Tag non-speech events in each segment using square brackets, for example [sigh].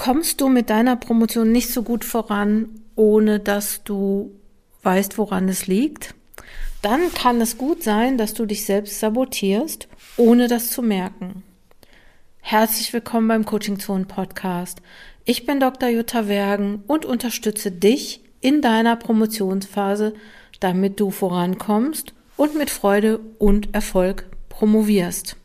kommst du mit deiner Promotion nicht so gut voran, ohne dass du weißt, woran es liegt, dann kann es gut sein, dass du dich selbst sabotierst, ohne das zu merken. Herzlich willkommen beim Coaching Zone Podcast. Ich bin Dr. Jutta Wergen und unterstütze dich in deiner Promotionsphase, damit du vorankommst und mit Freude und Erfolg promovierst.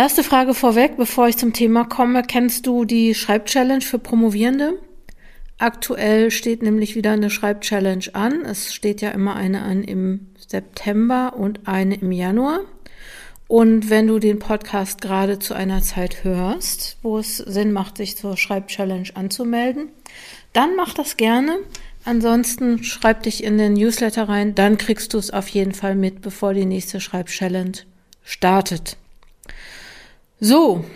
Erste Frage vorweg, bevor ich zum Thema komme. Kennst du die Schreibchallenge für Promovierende? Aktuell steht nämlich wieder eine Schreibchallenge an. Es steht ja immer eine an im September und eine im Januar. Und wenn du den Podcast gerade zu einer Zeit hörst, wo es Sinn macht, sich zur Schreibchallenge anzumelden, dann mach das gerne. Ansonsten schreib dich in den Newsletter rein, dann kriegst du es auf jeden Fall mit, bevor die nächste Schreibchallenge startet. So,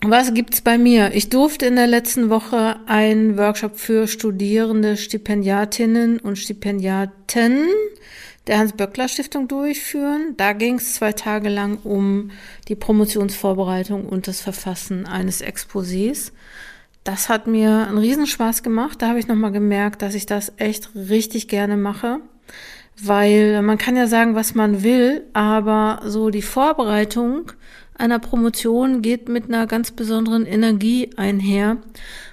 was gibt's bei mir? Ich durfte in der letzten Woche einen Workshop für Studierende, Stipendiatinnen und Stipendiaten der Hans-Böckler-Stiftung durchführen. Da ging es zwei Tage lang um die Promotionsvorbereitung und das Verfassen eines Exposés. Das hat mir einen Riesenspaß gemacht. Da habe ich nochmal gemerkt, dass ich das echt richtig gerne mache. Weil man kann ja sagen, was man will, aber so die Vorbereitung einer Promotion geht mit einer ganz besonderen Energie einher,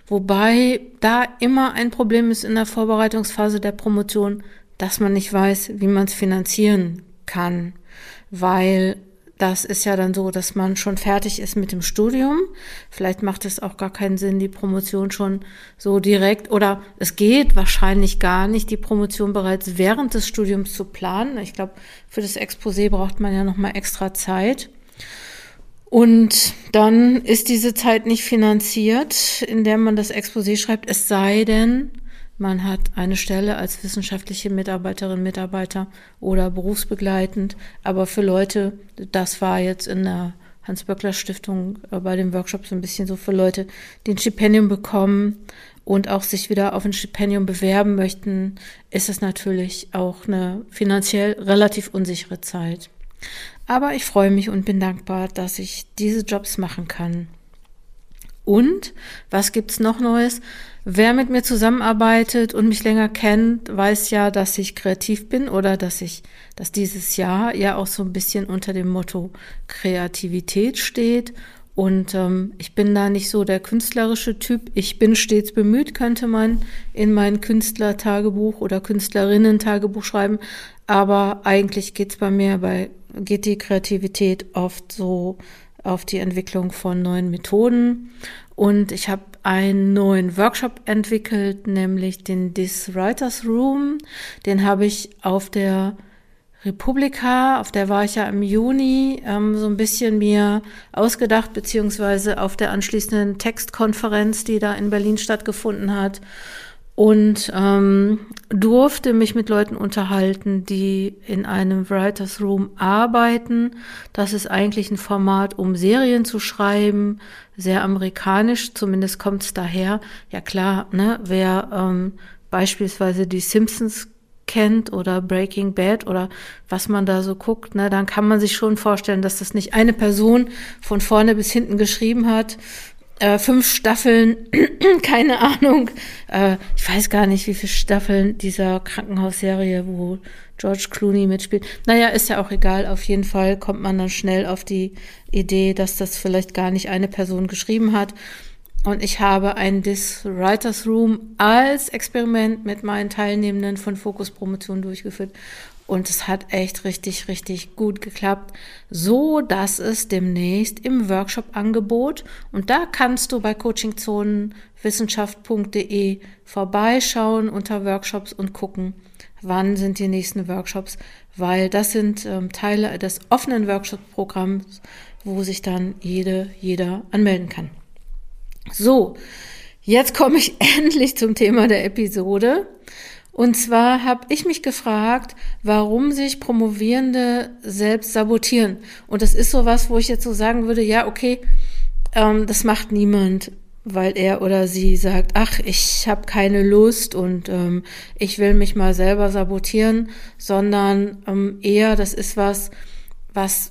wobei da immer ein Problem ist in der Vorbereitungsphase der Promotion, dass man nicht weiß, wie man es finanzieren kann, weil das ist ja dann so, dass man schon fertig ist mit dem Studium. Vielleicht macht es auch gar keinen Sinn, die Promotion schon so direkt oder es geht wahrscheinlich gar nicht, die Promotion bereits während des Studiums zu planen. Ich glaube, für das Exposé braucht man ja noch mal extra Zeit. Und dann ist diese Zeit nicht finanziert, in der man das Exposé schreibt, es sei denn, man hat eine Stelle als wissenschaftliche Mitarbeiterin, Mitarbeiter oder berufsbegleitend. Aber für Leute, das war jetzt in der Hans-Böckler-Stiftung äh, bei dem Workshop so ein bisschen so für Leute, die ein Stipendium bekommen und auch sich wieder auf ein Stipendium bewerben möchten, ist es natürlich auch eine finanziell relativ unsichere Zeit. Aber ich freue mich und bin dankbar, dass ich diese Jobs machen kann. Und was gibt's noch Neues? Wer mit mir zusammenarbeitet und mich länger kennt, weiß ja, dass ich kreativ bin oder dass ich, dass dieses Jahr ja auch so ein bisschen unter dem Motto Kreativität steht. Und ähm, ich bin da nicht so der künstlerische Typ. Ich bin stets bemüht, könnte man in mein Künstlertagebuch oder Künstlerinnen-Tagebuch schreiben. Aber eigentlich geht's bei mir bei geht die Kreativität oft so auf die Entwicklung von neuen Methoden. Und ich habe einen neuen Workshop entwickelt, nämlich den This Writers Room. Den habe ich auf der Republika, auf der war ich ja im Juni, ähm, so ein bisschen mir ausgedacht, beziehungsweise auf der anschließenden Textkonferenz, die da in Berlin stattgefunden hat und ähm, durfte mich mit Leuten unterhalten, die in einem Writers Room arbeiten. Das ist eigentlich ein Format, um Serien zu schreiben, sehr amerikanisch, zumindest kommt es daher. Ja klar, ne, wer ähm, beispielsweise die Simpsons kennt oder Breaking Bad oder was man da so guckt, ne, dann kann man sich schon vorstellen, dass das nicht eine Person von vorne bis hinten geschrieben hat, äh, fünf Staffeln, [clears throat] keine Ahnung. Äh, ich weiß gar nicht, wie viele Staffeln dieser Krankenhausserie, wo George Clooney mitspielt. Naja, ist ja auch egal. Auf jeden Fall kommt man dann schnell auf die Idee, dass das vielleicht gar nicht eine Person geschrieben hat. Und ich habe ein This Writers Room als Experiment mit meinen Teilnehmenden von Fokus Promotion durchgeführt. Und es hat echt richtig, richtig gut geklappt, so dass es demnächst im Workshop-Angebot und da kannst du bei coachingzonenwissenschaft.de vorbeischauen unter Workshops und gucken, wann sind die nächsten Workshops, weil das sind ähm, Teile des offenen Workshop-Programms, wo sich dann jede, jeder anmelden kann. So, jetzt komme ich [laughs] endlich zum Thema der Episode. Und zwar habe ich mich gefragt, warum sich Promovierende selbst sabotieren. Und das ist so was, wo ich jetzt so sagen würde, ja, okay, ähm, das macht niemand, weil er oder sie sagt, ach, ich habe keine Lust und ähm, ich will mich mal selber sabotieren, sondern ähm, eher, das ist was, was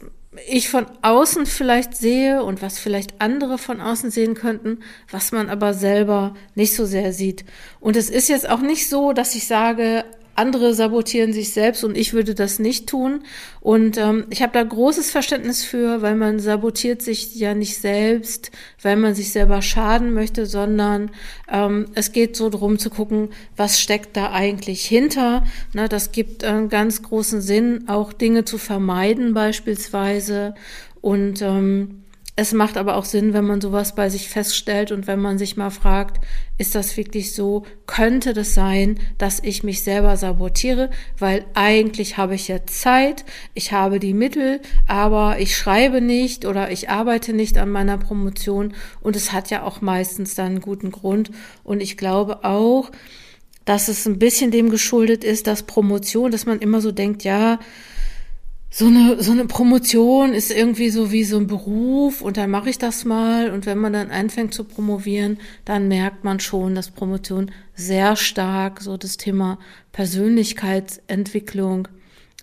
ich von außen vielleicht sehe und was vielleicht andere von außen sehen könnten, was man aber selber nicht so sehr sieht. Und es ist jetzt auch nicht so, dass ich sage, andere sabotieren sich selbst und ich würde das nicht tun. Und ähm, ich habe da großes Verständnis für, weil man sabotiert sich ja nicht selbst, weil man sich selber schaden möchte, sondern ähm, es geht so darum zu gucken, was steckt da eigentlich hinter. Na, das gibt einen ganz großen Sinn, auch Dinge zu vermeiden beispielsweise. Und ähm, es macht aber auch Sinn, wenn man sowas bei sich feststellt und wenn man sich mal fragt, ist das wirklich so? Könnte das sein, dass ich mich selber sabotiere? Weil eigentlich habe ich ja Zeit, ich habe die Mittel, aber ich schreibe nicht oder ich arbeite nicht an meiner Promotion und es hat ja auch meistens dann einen guten Grund. Und ich glaube auch, dass es ein bisschen dem geschuldet ist, dass Promotion, dass man immer so denkt, ja, so eine, so eine Promotion ist irgendwie so wie so ein Beruf und dann mache ich das mal. Und wenn man dann anfängt zu promovieren, dann merkt man schon, dass Promotion sehr stark so das Thema Persönlichkeitsentwicklung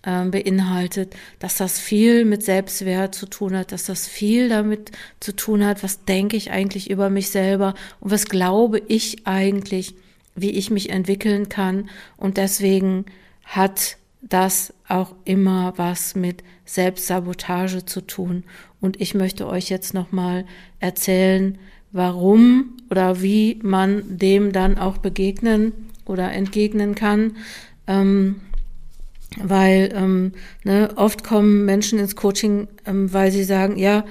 äh, beinhaltet, dass das viel mit Selbstwert zu tun hat, dass das viel damit zu tun hat, was denke ich eigentlich über mich selber und was glaube ich eigentlich, wie ich mich entwickeln kann. Und deswegen hat das auch immer was mit Selbstsabotage zu tun. Und ich möchte euch jetzt nochmal erzählen, warum oder wie man dem dann auch begegnen oder entgegnen kann. Ähm, weil ähm, ne, oft kommen Menschen ins Coaching, ähm, weil sie sagen, ja,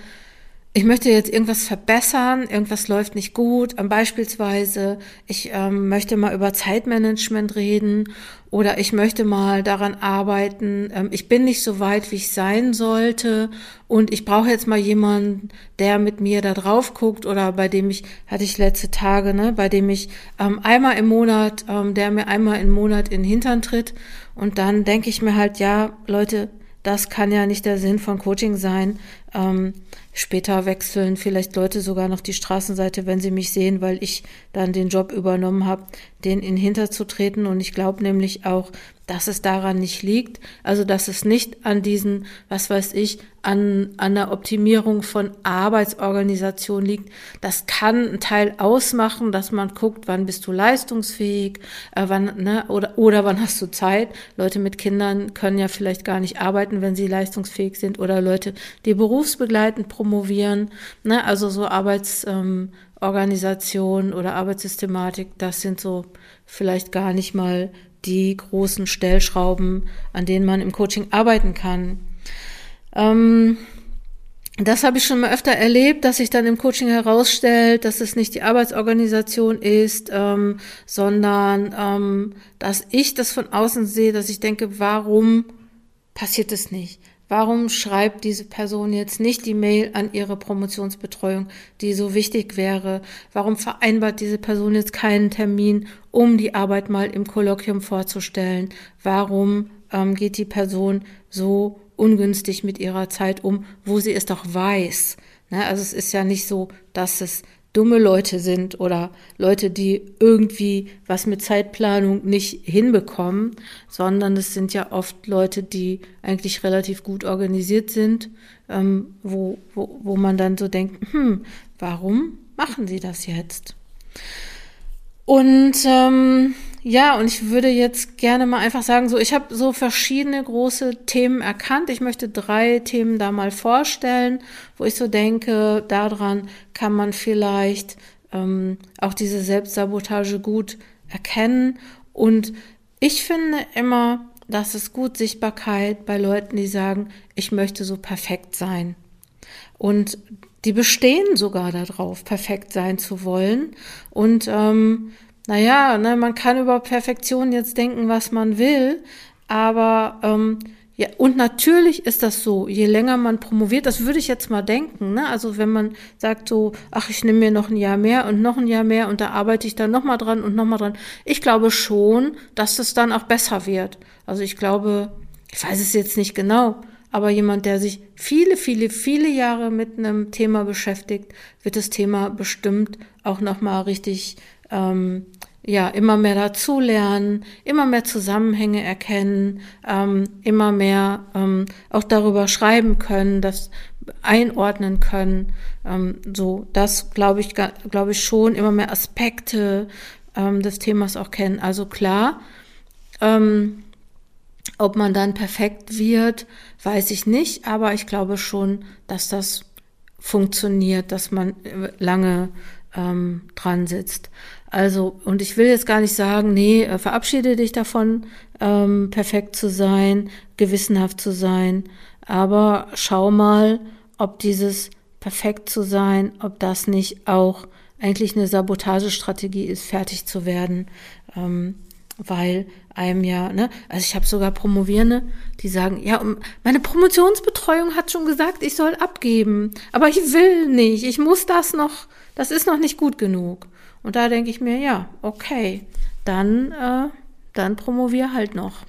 ich möchte jetzt irgendwas verbessern, irgendwas läuft nicht gut. Ähm, beispielsweise, ich ähm, möchte mal über Zeitmanagement reden oder ich möchte mal daran arbeiten. Ähm, ich bin nicht so weit, wie ich sein sollte und ich brauche jetzt mal jemanden, der mit mir da drauf guckt oder bei dem ich, hatte ich letzte Tage, ne, bei dem ich ähm, einmal im Monat, ähm, der mir einmal im Monat in den Hintern tritt und dann denke ich mir halt, ja, Leute, das kann ja nicht der Sinn von Coaching sein. Ähm, später wechseln vielleicht Leute sogar noch die Straßenseite, wenn sie mich sehen, weil ich dann den Job übernommen habe, den in hinterzutreten. Und ich glaube nämlich auch, dass es daran nicht liegt. Also, dass es nicht an diesen, was weiß ich, an, an der Optimierung von Arbeitsorganisation liegt. Das kann ein Teil ausmachen, dass man guckt, wann bist du leistungsfähig, äh, wann, ne, oder, oder wann hast du Zeit. Leute mit Kindern können ja vielleicht gar nicht arbeiten, wenn sie leistungsfähig sind, oder Leute, die berufsbegleitend promovieren, ne, also so Arbeitsorganisation ähm, oder Arbeitssystematik, das sind so vielleicht gar nicht mal die großen Stellschrauben, an denen man im Coaching arbeiten kann. Ähm, das habe ich schon mal öfter erlebt, dass sich dann im Coaching herausstellt, dass es nicht die Arbeitsorganisation ist, ähm, sondern ähm, dass ich das von außen sehe, dass ich denke, warum passiert es nicht? Warum schreibt diese Person jetzt nicht die Mail an ihre Promotionsbetreuung, die so wichtig wäre? Warum vereinbart diese Person jetzt keinen Termin, um die Arbeit mal im Kolloquium vorzustellen? Warum ähm, geht die Person so ungünstig mit ihrer Zeit um, wo sie es doch weiß? Ne? Also es ist ja nicht so, dass es dumme Leute sind oder Leute, die irgendwie was mit Zeitplanung nicht hinbekommen, sondern es sind ja oft Leute, die eigentlich relativ gut organisiert sind, ähm, wo, wo, wo man dann so denkt, hm, warum machen sie das jetzt? Und ähm, ja, und ich würde jetzt gerne mal einfach sagen, so ich habe so verschiedene große Themen erkannt. Ich möchte drei Themen da mal vorstellen, wo ich so denke, daran kann man vielleicht ähm, auch diese Selbstsabotage gut erkennen. Und ich finde immer, dass es gut Sichtbarkeit bei Leuten, die sagen, ich möchte so perfekt sein. Und die bestehen sogar darauf, perfekt sein zu wollen. Und ähm, naja, ne, man kann über Perfektion jetzt denken, was man will, aber ähm, ja, und natürlich ist das so, je länger man promoviert, das würde ich jetzt mal denken, ne? Also wenn man sagt so, ach, ich nehme mir noch ein Jahr mehr und noch ein Jahr mehr und da arbeite ich dann nochmal dran und nochmal dran. Ich glaube schon, dass das dann auch besser wird. Also ich glaube, ich weiß es jetzt nicht genau, aber jemand, der sich viele, viele, viele Jahre mit einem Thema beschäftigt, wird das Thema bestimmt auch nochmal richtig ähm, ja, immer mehr dazulernen, immer mehr Zusammenhänge erkennen, ähm, immer mehr ähm, auch darüber schreiben können, das einordnen können. Ähm, so, das glaube ich, glaube ich schon, immer mehr Aspekte ähm, des Themas auch kennen. Also klar, ähm, ob man dann perfekt wird, weiß ich nicht, aber ich glaube schon, dass das funktioniert, dass man lange ähm, dran sitzt. Also, und ich will jetzt gar nicht sagen, nee, äh, verabschiede dich davon, ähm, perfekt zu sein, gewissenhaft zu sein, aber schau mal, ob dieses perfekt zu sein, ob das nicht auch eigentlich eine Sabotagestrategie ist, fertig zu werden, ähm, weil einem ja, ne, also ich habe sogar Promovierende, die sagen, ja, meine Promotionsbetreuung hat schon gesagt, ich soll abgeben, aber ich will nicht, ich muss das noch, das ist noch nicht gut genug. Und da denke ich mir, ja, okay, dann, äh, dann promovier halt noch.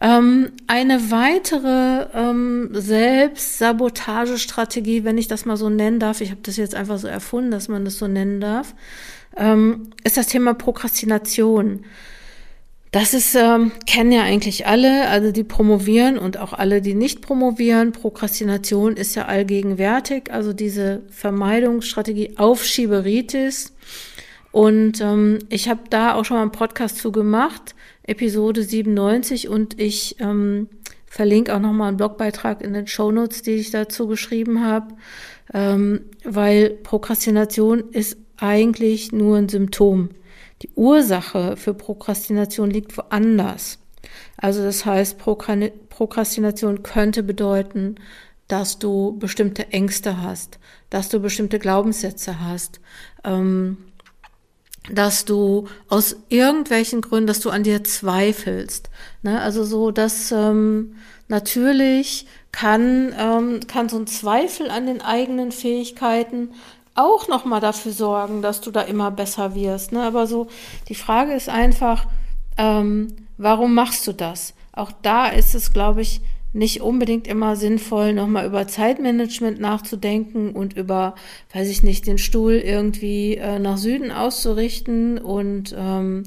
Ähm, eine weitere ähm, Selbstsabotagestrategie, wenn ich das mal so nennen darf, ich habe das jetzt einfach so erfunden, dass man das so nennen darf, ähm, ist das Thema Prokrastination. Das ist, ähm, kennen ja eigentlich alle, also die promovieren und auch alle, die nicht promovieren. Prokrastination ist ja allgegenwärtig, also diese Vermeidungsstrategie Aufschieberitis und ähm, ich habe da auch schon mal einen Podcast zu gemacht, Episode 97, und ich ähm, verlinke auch nochmal einen Blogbeitrag in den Show Notes, die ich dazu geschrieben habe, ähm, weil Prokrastination ist eigentlich nur ein Symptom. Die Ursache für Prokrastination liegt woanders. Also das heißt, Prokrastination könnte bedeuten, dass du bestimmte Ängste hast, dass du bestimmte Glaubenssätze hast, ähm, dass du aus irgendwelchen Gründen, dass du an dir zweifelst. Ne? Also so, dass ähm, natürlich kann, ähm, kann so ein Zweifel an den eigenen Fähigkeiten auch nochmal dafür sorgen, dass du da immer besser wirst. Ne? Aber so, die Frage ist einfach, ähm, warum machst du das? Auch da ist es, glaube ich, nicht unbedingt immer sinnvoll, nochmal über Zeitmanagement nachzudenken und über, weiß ich nicht, den Stuhl irgendwie äh, nach Süden auszurichten und ähm,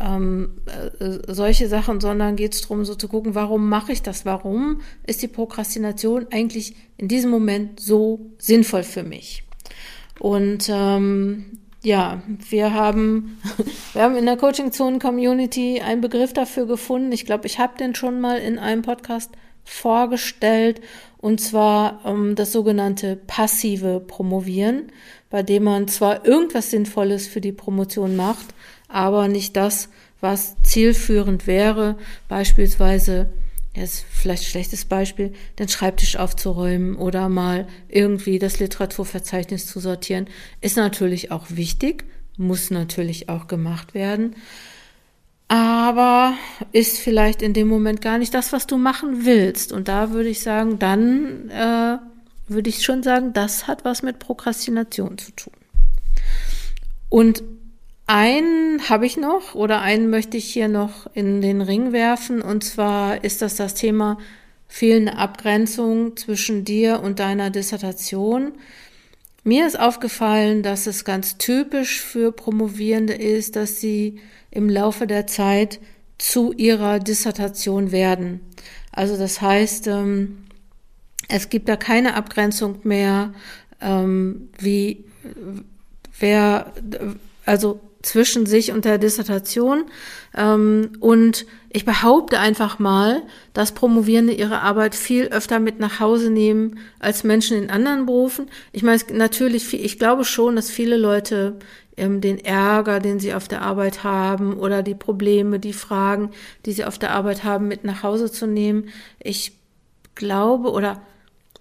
ähm, äh, solche Sachen, sondern geht es darum, so zu gucken, warum mache ich das? Warum ist die Prokrastination eigentlich in diesem Moment so sinnvoll für mich? Und ähm, ja, wir haben, [laughs] wir haben in der Coaching-Zonen-Community einen Begriff dafür gefunden. Ich glaube, ich habe den schon mal in einem Podcast vorgestellt, und zwar ähm, das sogenannte passive Promovieren, bei dem man zwar irgendwas Sinnvolles für die Promotion macht, aber nicht das, was zielführend wäre, beispielsweise jetzt vielleicht schlechtes Beispiel, den Schreibtisch aufzuräumen oder mal irgendwie das Literaturverzeichnis zu sortieren, ist natürlich auch wichtig, muss natürlich auch gemacht werden aber ist vielleicht in dem Moment gar nicht das, was du machen willst. Und da würde ich sagen, dann äh, würde ich schon sagen, das hat was mit Prokrastination zu tun. Und einen habe ich noch oder einen möchte ich hier noch in den Ring werfen. Und zwar ist das das Thema fehlende Abgrenzung zwischen dir und deiner Dissertation. Mir ist aufgefallen, dass es ganz typisch für Promovierende ist, dass sie im Laufe der Zeit zu ihrer Dissertation werden. Also das heißt, ähm, es gibt da keine Abgrenzung mehr, ähm, wie wer, also zwischen sich und der Dissertation. Ähm, und ich behaupte einfach mal, dass Promovierende ihre Arbeit viel öfter mit nach Hause nehmen als Menschen in anderen Berufen. Ich meine, natürlich, ich glaube schon, dass viele Leute ähm, den Ärger, den sie auf der Arbeit haben oder die Probleme, die Fragen, die sie auf der Arbeit haben, mit nach Hause zu nehmen. Ich glaube oder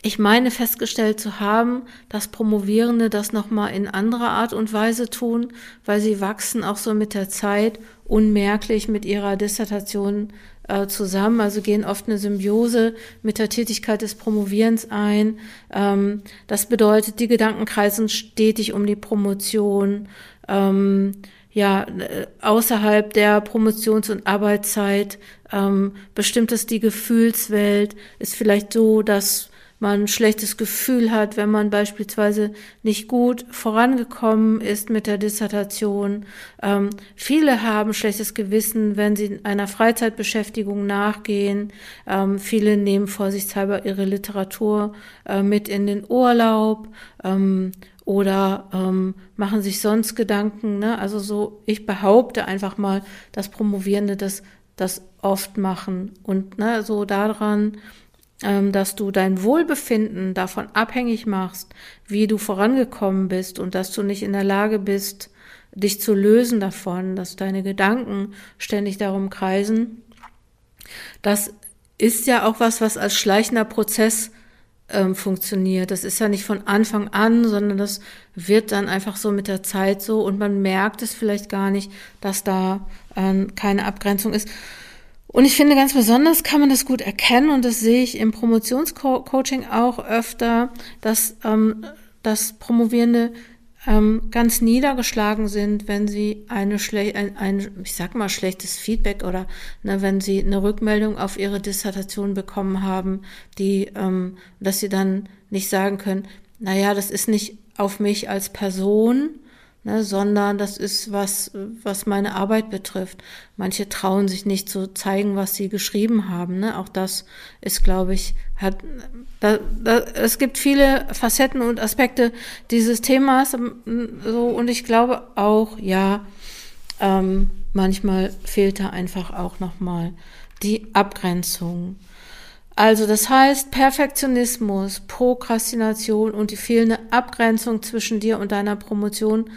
ich meine festgestellt zu haben, dass Promovierende das nochmal in anderer Art und Weise tun, weil sie wachsen auch so mit der Zeit unmerklich mit ihrer Dissertation äh, zusammen, also gehen oft eine Symbiose mit der Tätigkeit des Promovierens ein. Ähm, das bedeutet, die Gedanken kreisen stetig um die Promotion. Ähm, ja, äh, außerhalb der Promotions- und Arbeitszeit ähm, bestimmt es die Gefühlswelt, ist vielleicht so, dass man ein schlechtes Gefühl hat, wenn man beispielsweise nicht gut vorangekommen ist mit der Dissertation. Ähm, viele haben schlechtes Gewissen, wenn sie einer Freizeitbeschäftigung nachgehen. Ähm, viele nehmen vorsichtshalber ihre Literatur äh, mit in den Urlaub ähm, oder ähm, machen sich sonst Gedanken. Ne? Also so, ich behaupte einfach mal, dass Promovierende das, das oft machen und ne, so daran dass du dein Wohlbefinden davon abhängig machst, wie du vorangekommen bist und dass du nicht in der Lage bist, dich zu lösen davon, dass deine Gedanken ständig darum kreisen. Das ist ja auch was, was als schleichender Prozess ähm, funktioniert. Das ist ja nicht von Anfang an, sondern das wird dann einfach so mit der Zeit so und man merkt es vielleicht gar nicht, dass da ähm, keine Abgrenzung ist. Und ich finde, ganz besonders kann man das gut erkennen und das sehe ich im Promotionscoaching auch öfter, dass, ähm, dass Promovierende ähm, ganz niedergeschlagen sind, wenn sie eine schle ein, ein, ich sag mal, schlechtes Feedback oder ne, wenn sie eine Rückmeldung auf ihre Dissertation bekommen haben, die, ähm, dass sie dann nicht sagen können, naja, das ist nicht auf mich als Person, ne, sondern das ist was, was meine Arbeit betrifft. Manche trauen sich nicht zu zeigen, was sie geschrieben haben. Ne? Auch das ist, glaube ich, hat, da, da, es gibt viele Facetten und Aspekte dieses Themas, so und ich glaube auch, ja, ähm, manchmal fehlt da einfach auch nochmal die Abgrenzung. Also das heißt, Perfektionismus, Prokrastination und die fehlende Abgrenzung zwischen dir und deiner Promotion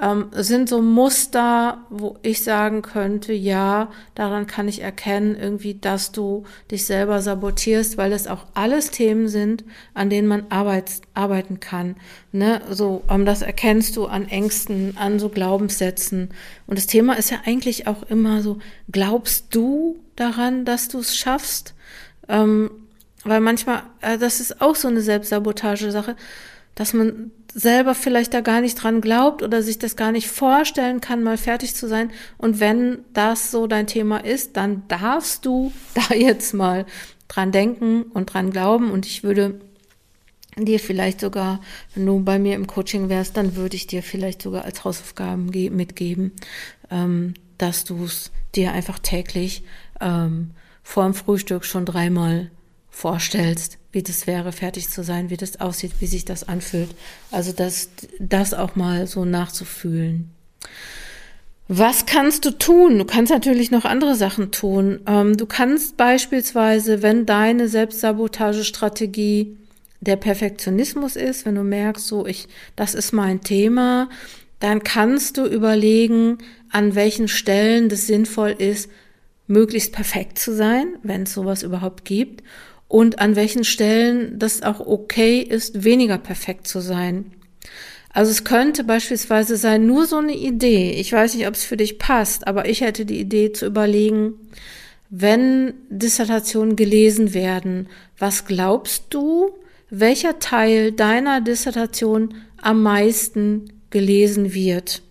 ähm, sind so Muster, wo ich sagen könnte, ja, daran kann ich erkennen, irgendwie, dass du dich selber sabotierst, weil das auch alles Themen sind, an denen man arbeit, arbeiten kann. Ne? So, ähm, das erkennst du an Ängsten, an so Glaubenssätzen. Und das Thema ist ja eigentlich auch immer so, glaubst du daran, dass du es schaffst? Ähm, weil manchmal, äh, das ist auch so eine Selbstsabotage-Sache, dass man selber vielleicht da gar nicht dran glaubt oder sich das gar nicht vorstellen kann, mal fertig zu sein. Und wenn das so dein Thema ist, dann darfst du [laughs] da jetzt mal dran denken und dran glauben. Und ich würde dir vielleicht sogar, wenn du bei mir im Coaching wärst, dann würde ich dir vielleicht sogar als Hausaufgaben mitgeben, ähm, dass du es dir einfach täglich ähm, vor dem Frühstück schon dreimal vorstellst, wie das wäre, fertig zu sein, wie das aussieht, wie sich das anfühlt. Also das, das auch mal so nachzufühlen. Was kannst du tun? Du kannst natürlich noch andere Sachen tun. Ähm, du kannst beispielsweise, wenn deine Selbstsabotagestrategie der Perfektionismus ist, wenn du merkst, so ich, das ist mein Thema, dann kannst du überlegen, an welchen Stellen das sinnvoll ist, möglichst perfekt zu sein, wenn es sowas überhaupt gibt, und an welchen Stellen das auch okay ist, weniger perfekt zu sein. Also es könnte beispielsweise sein, nur so eine Idee, ich weiß nicht, ob es für dich passt, aber ich hätte die Idee zu überlegen, wenn Dissertationen gelesen werden, was glaubst du, welcher Teil deiner Dissertation am meisten gelesen wird?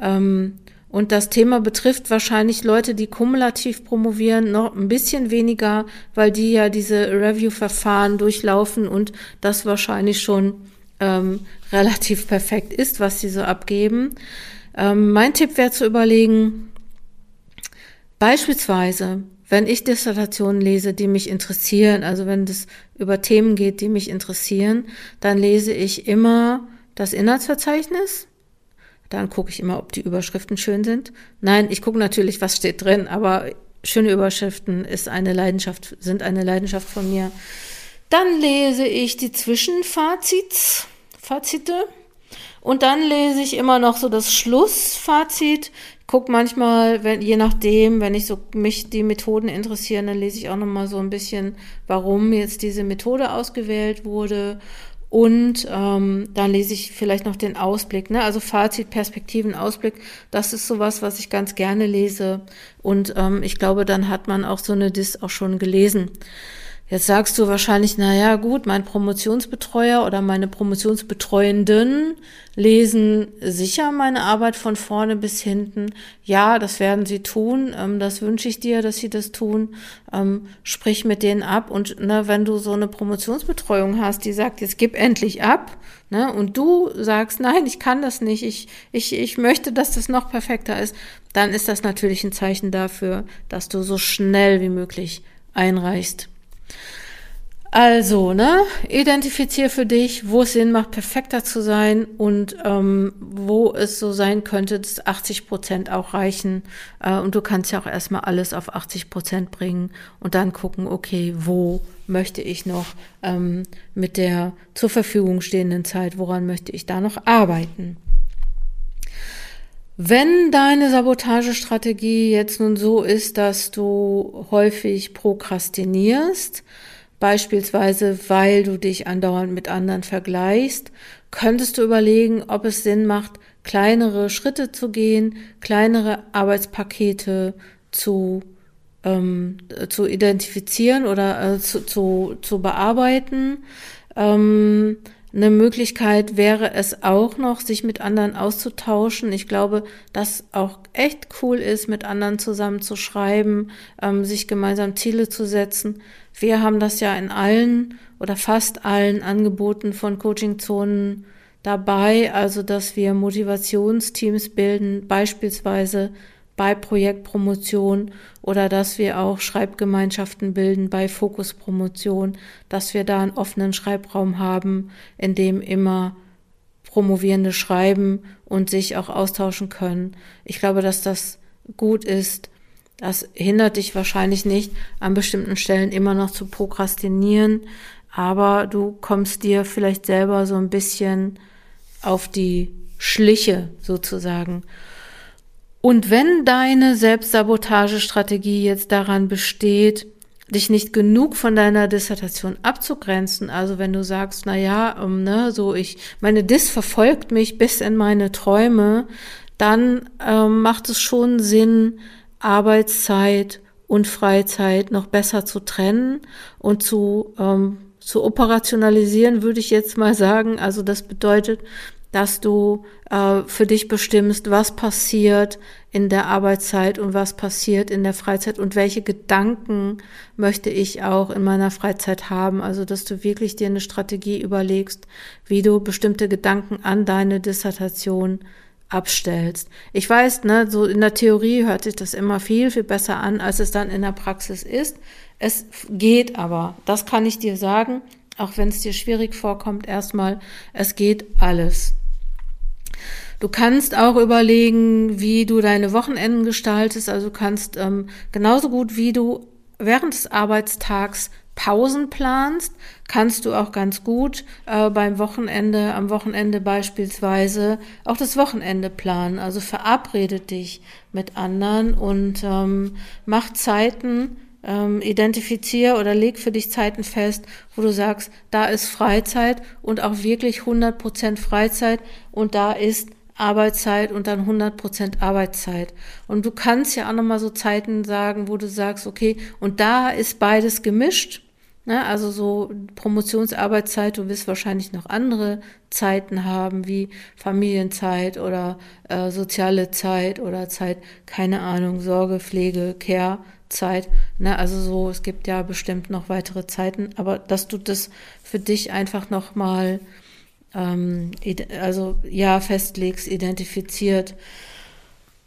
Ähm, und das Thema betrifft wahrscheinlich Leute, die kumulativ promovieren, noch ein bisschen weniger, weil die ja diese Review-Verfahren durchlaufen und das wahrscheinlich schon ähm, [laughs] relativ perfekt ist, was sie so abgeben. Ähm, mein Tipp wäre zu überlegen, beispielsweise, wenn ich Dissertationen lese, die mich interessieren, also wenn es über Themen geht, die mich interessieren, dann lese ich immer das Inhaltsverzeichnis dann gucke ich immer, ob die Überschriften schön sind. Nein, ich gucke natürlich, was steht drin, aber schöne Überschriften ist eine Leidenschaft, sind eine Leidenschaft von mir. Dann lese ich die Zwischenfazits, Fazite. Und dann lese ich immer noch so das Schlussfazit. Guck manchmal, wenn, je nachdem, wenn ich so mich die Methoden interessieren, dann lese ich auch noch mal so ein bisschen, warum jetzt diese Methode ausgewählt wurde und ähm, dann lese ich vielleicht noch den Ausblick, ne? also Fazit, Perspektiven, Ausblick. Das ist sowas, was ich ganz gerne lese. Und ähm, ich glaube, dann hat man auch so eine Dis auch schon gelesen. Jetzt sagst du wahrscheinlich, na ja, gut, mein Promotionsbetreuer oder meine Promotionsbetreuenden lesen sicher meine Arbeit von vorne bis hinten. Ja, das werden sie tun. Ähm, das wünsche ich dir, dass sie das tun. Ähm, sprich mit denen ab. Und ne, wenn du so eine Promotionsbetreuung hast, die sagt, jetzt gib endlich ab, ne, und du sagst, nein, ich kann das nicht, ich, ich, ich möchte, dass das noch perfekter ist, dann ist das natürlich ein Zeichen dafür, dass du so schnell wie möglich einreichst. Also, ne, identifizier für dich, wo es Sinn macht, perfekter zu sein und ähm, wo es so sein könnte, dass 80 Prozent auch reichen. Äh, und du kannst ja auch erstmal alles auf 80 Prozent bringen und dann gucken, okay, wo möchte ich noch ähm, mit der zur Verfügung stehenden Zeit, woran möchte ich da noch arbeiten? Wenn deine Sabotagestrategie jetzt nun so ist, dass du häufig prokrastinierst, beispielsweise weil du dich andauernd mit anderen vergleichst, könntest du überlegen, ob es Sinn macht, kleinere Schritte zu gehen, kleinere Arbeitspakete zu, ähm, zu identifizieren oder äh, zu, zu, zu bearbeiten. Ähm, eine Möglichkeit wäre es auch noch, sich mit anderen auszutauschen. Ich glaube, dass auch echt cool ist, mit anderen zusammen zu schreiben, ähm, sich gemeinsam Ziele zu setzen. Wir haben das ja in allen oder fast allen Angeboten von Coaching-Zonen dabei, also dass wir Motivationsteams bilden, beispielsweise bei Projektpromotion oder dass wir auch Schreibgemeinschaften bilden bei Fokuspromotion, dass wir da einen offenen Schreibraum haben, in dem immer Promovierende schreiben und sich auch austauschen können. Ich glaube, dass das gut ist. Das hindert dich wahrscheinlich nicht, an bestimmten Stellen immer noch zu prokrastinieren, aber du kommst dir vielleicht selber so ein bisschen auf die Schliche sozusagen. Und wenn deine Selbstsabotagestrategie jetzt daran besteht, dich nicht genug von deiner Dissertation abzugrenzen, also wenn du sagst, na ja, ähm, ne, so ich, meine Dis verfolgt mich bis in meine Träume, dann ähm, macht es schon Sinn, Arbeitszeit und Freizeit noch besser zu trennen und zu ähm, zu operationalisieren, würde ich jetzt mal sagen. Also das bedeutet, dass du äh, für dich bestimmst, was passiert in der Arbeitszeit und was passiert in der Freizeit und welche Gedanken möchte ich auch in meiner Freizeit haben. Also, dass du wirklich dir eine Strategie überlegst, wie du bestimmte Gedanken an deine Dissertation abstellst. Ich weiß, ne, so in der Theorie hört sich das immer viel, viel besser an, als es dann in der Praxis ist. Es geht aber, das kann ich dir sagen, auch wenn es dir schwierig vorkommt, erstmal, es geht alles. Du kannst auch überlegen, wie du deine Wochenenden gestaltest. Also du kannst ähm, genauso gut wie du während des Arbeitstags Pausen planst, kannst du auch ganz gut äh, beim Wochenende, am Wochenende beispielsweise auch das Wochenende planen. Also verabrede dich mit anderen und ähm, mach Zeiten, ähm, identifiziere oder leg für dich Zeiten fest, wo du sagst, da ist Freizeit und auch wirklich 100 Prozent Freizeit und da ist Arbeitszeit und dann 100 Prozent Arbeitszeit. Und du kannst ja auch nochmal so Zeiten sagen, wo du sagst, okay, und da ist beides gemischt. Ne? Also so Promotionsarbeitszeit, du wirst wahrscheinlich noch andere Zeiten haben, wie Familienzeit oder äh, soziale Zeit oder Zeit, keine Ahnung, Sorge, Pflege, Care. Zeit, ne, also so, es gibt ja bestimmt noch weitere Zeiten, aber dass du das für dich einfach nochmal ähm, also ja festlegst, identifiziert.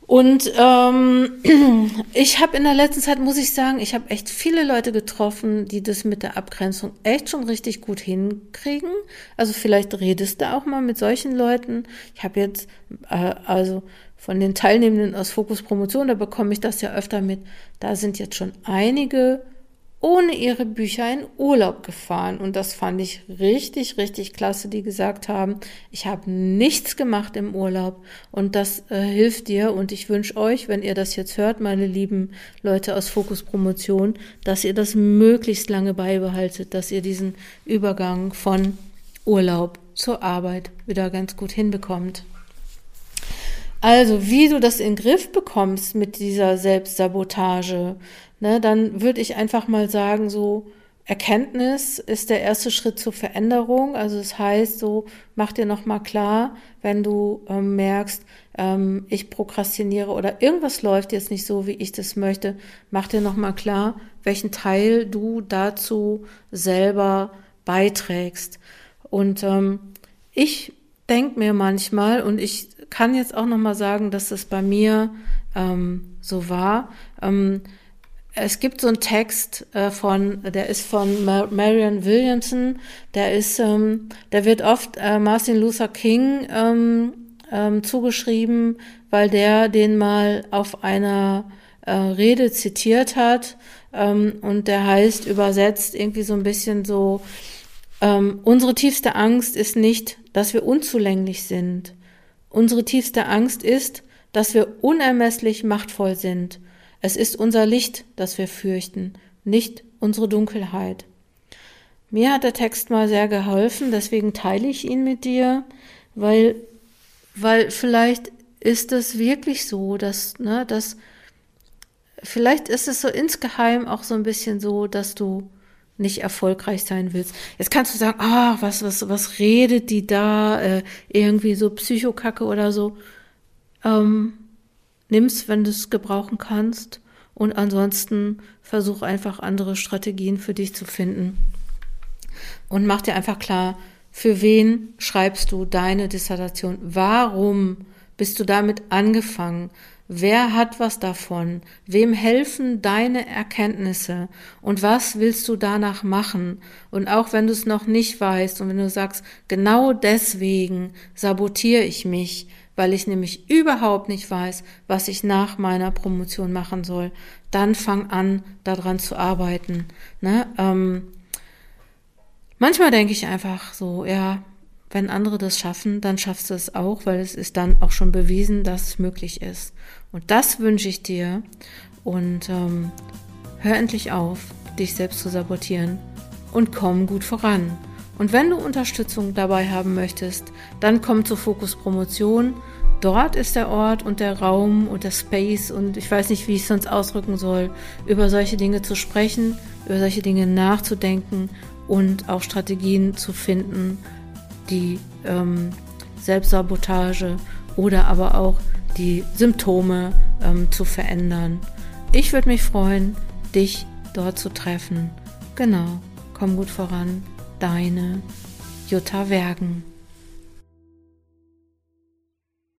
Und ähm, [clears throat] ich habe in der letzten Zeit, muss ich sagen, ich habe echt viele Leute getroffen, die das mit der Abgrenzung echt schon richtig gut hinkriegen. Also vielleicht redest du auch mal mit solchen Leuten. Ich habe jetzt, äh, also von den Teilnehmenden aus Fokus Promotion, da bekomme ich das ja öfter mit. Da sind jetzt schon einige ohne ihre Bücher in Urlaub gefahren. Und das fand ich richtig, richtig klasse, die gesagt haben, ich habe nichts gemacht im Urlaub und das äh, hilft dir. Und ich wünsche euch, wenn ihr das jetzt hört, meine lieben Leute aus Fokus Promotion, dass ihr das möglichst lange beibehaltet, dass ihr diesen Übergang von Urlaub zur Arbeit wieder ganz gut hinbekommt. Also, wie du das in den Griff bekommst mit dieser Selbstsabotage, ne, dann würde ich einfach mal sagen, so, Erkenntnis ist der erste Schritt zur Veränderung. Also das heißt, so mach dir nochmal klar, wenn du ähm, merkst, ähm, ich prokrastiniere oder irgendwas läuft jetzt nicht so, wie ich das möchte, mach dir nochmal klar, welchen Teil du dazu selber beiträgst. Und ähm, ich denke mir manchmal, und ich kann jetzt auch nochmal sagen, dass das bei mir ähm, so war, ähm, es gibt so einen Text äh, von, der ist von Mar Marion Williamson, der ist, ähm, der wird oft äh, Martin Luther King ähm, ähm, zugeschrieben, weil der den mal auf einer äh, Rede zitiert hat. Ähm, und der heißt übersetzt irgendwie so ein bisschen so, ähm, unsere tiefste Angst ist nicht, dass wir unzulänglich sind. Unsere tiefste Angst ist, dass wir unermesslich machtvoll sind es ist unser Licht, das wir fürchten, nicht unsere Dunkelheit. Mir hat der Text mal sehr geholfen, deswegen teile ich ihn mit dir, weil, weil vielleicht ist es wirklich so, dass, ne, dass, vielleicht ist es so insgeheim auch so ein bisschen so, dass du nicht erfolgreich sein willst. Jetzt kannst du sagen, ah, was, was, was redet die da, äh, irgendwie so Psychokacke oder so. Ähm, nimm's, wenn du es gebrauchen kannst. Und ansonsten versuch einfach andere Strategien für dich zu finden. Und mach dir einfach klar, für wen schreibst du deine Dissertation? Warum bist du damit angefangen? Wer hat was davon? Wem helfen deine Erkenntnisse? Und was willst du danach machen? Und auch wenn du es noch nicht weißt und wenn du sagst, genau deswegen sabotiere ich mich, weil ich nämlich überhaupt nicht weiß, was ich nach meiner Promotion machen soll, dann fang an, daran zu arbeiten. Ne? Ähm, manchmal denke ich einfach so, ja, wenn andere das schaffen, dann schaffst du es auch, weil es ist dann auch schon bewiesen, dass es möglich ist. Und das wünsche ich dir. Und ähm, hör endlich auf, dich selbst zu sabotieren und komm gut voran. Und wenn du Unterstützung dabei haben möchtest, dann komm zur Fokus Promotion. Dort ist der Ort und der Raum und der Space und ich weiß nicht, wie ich es sonst ausdrücken soll, über solche Dinge zu sprechen, über solche Dinge nachzudenken und auch Strategien zu finden, die ähm, Selbstsabotage oder aber auch die Symptome ähm, zu verändern. Ich würde mich freuen, dich dort zu treffen. Genau, komm gut voran deine Jutta Wergen.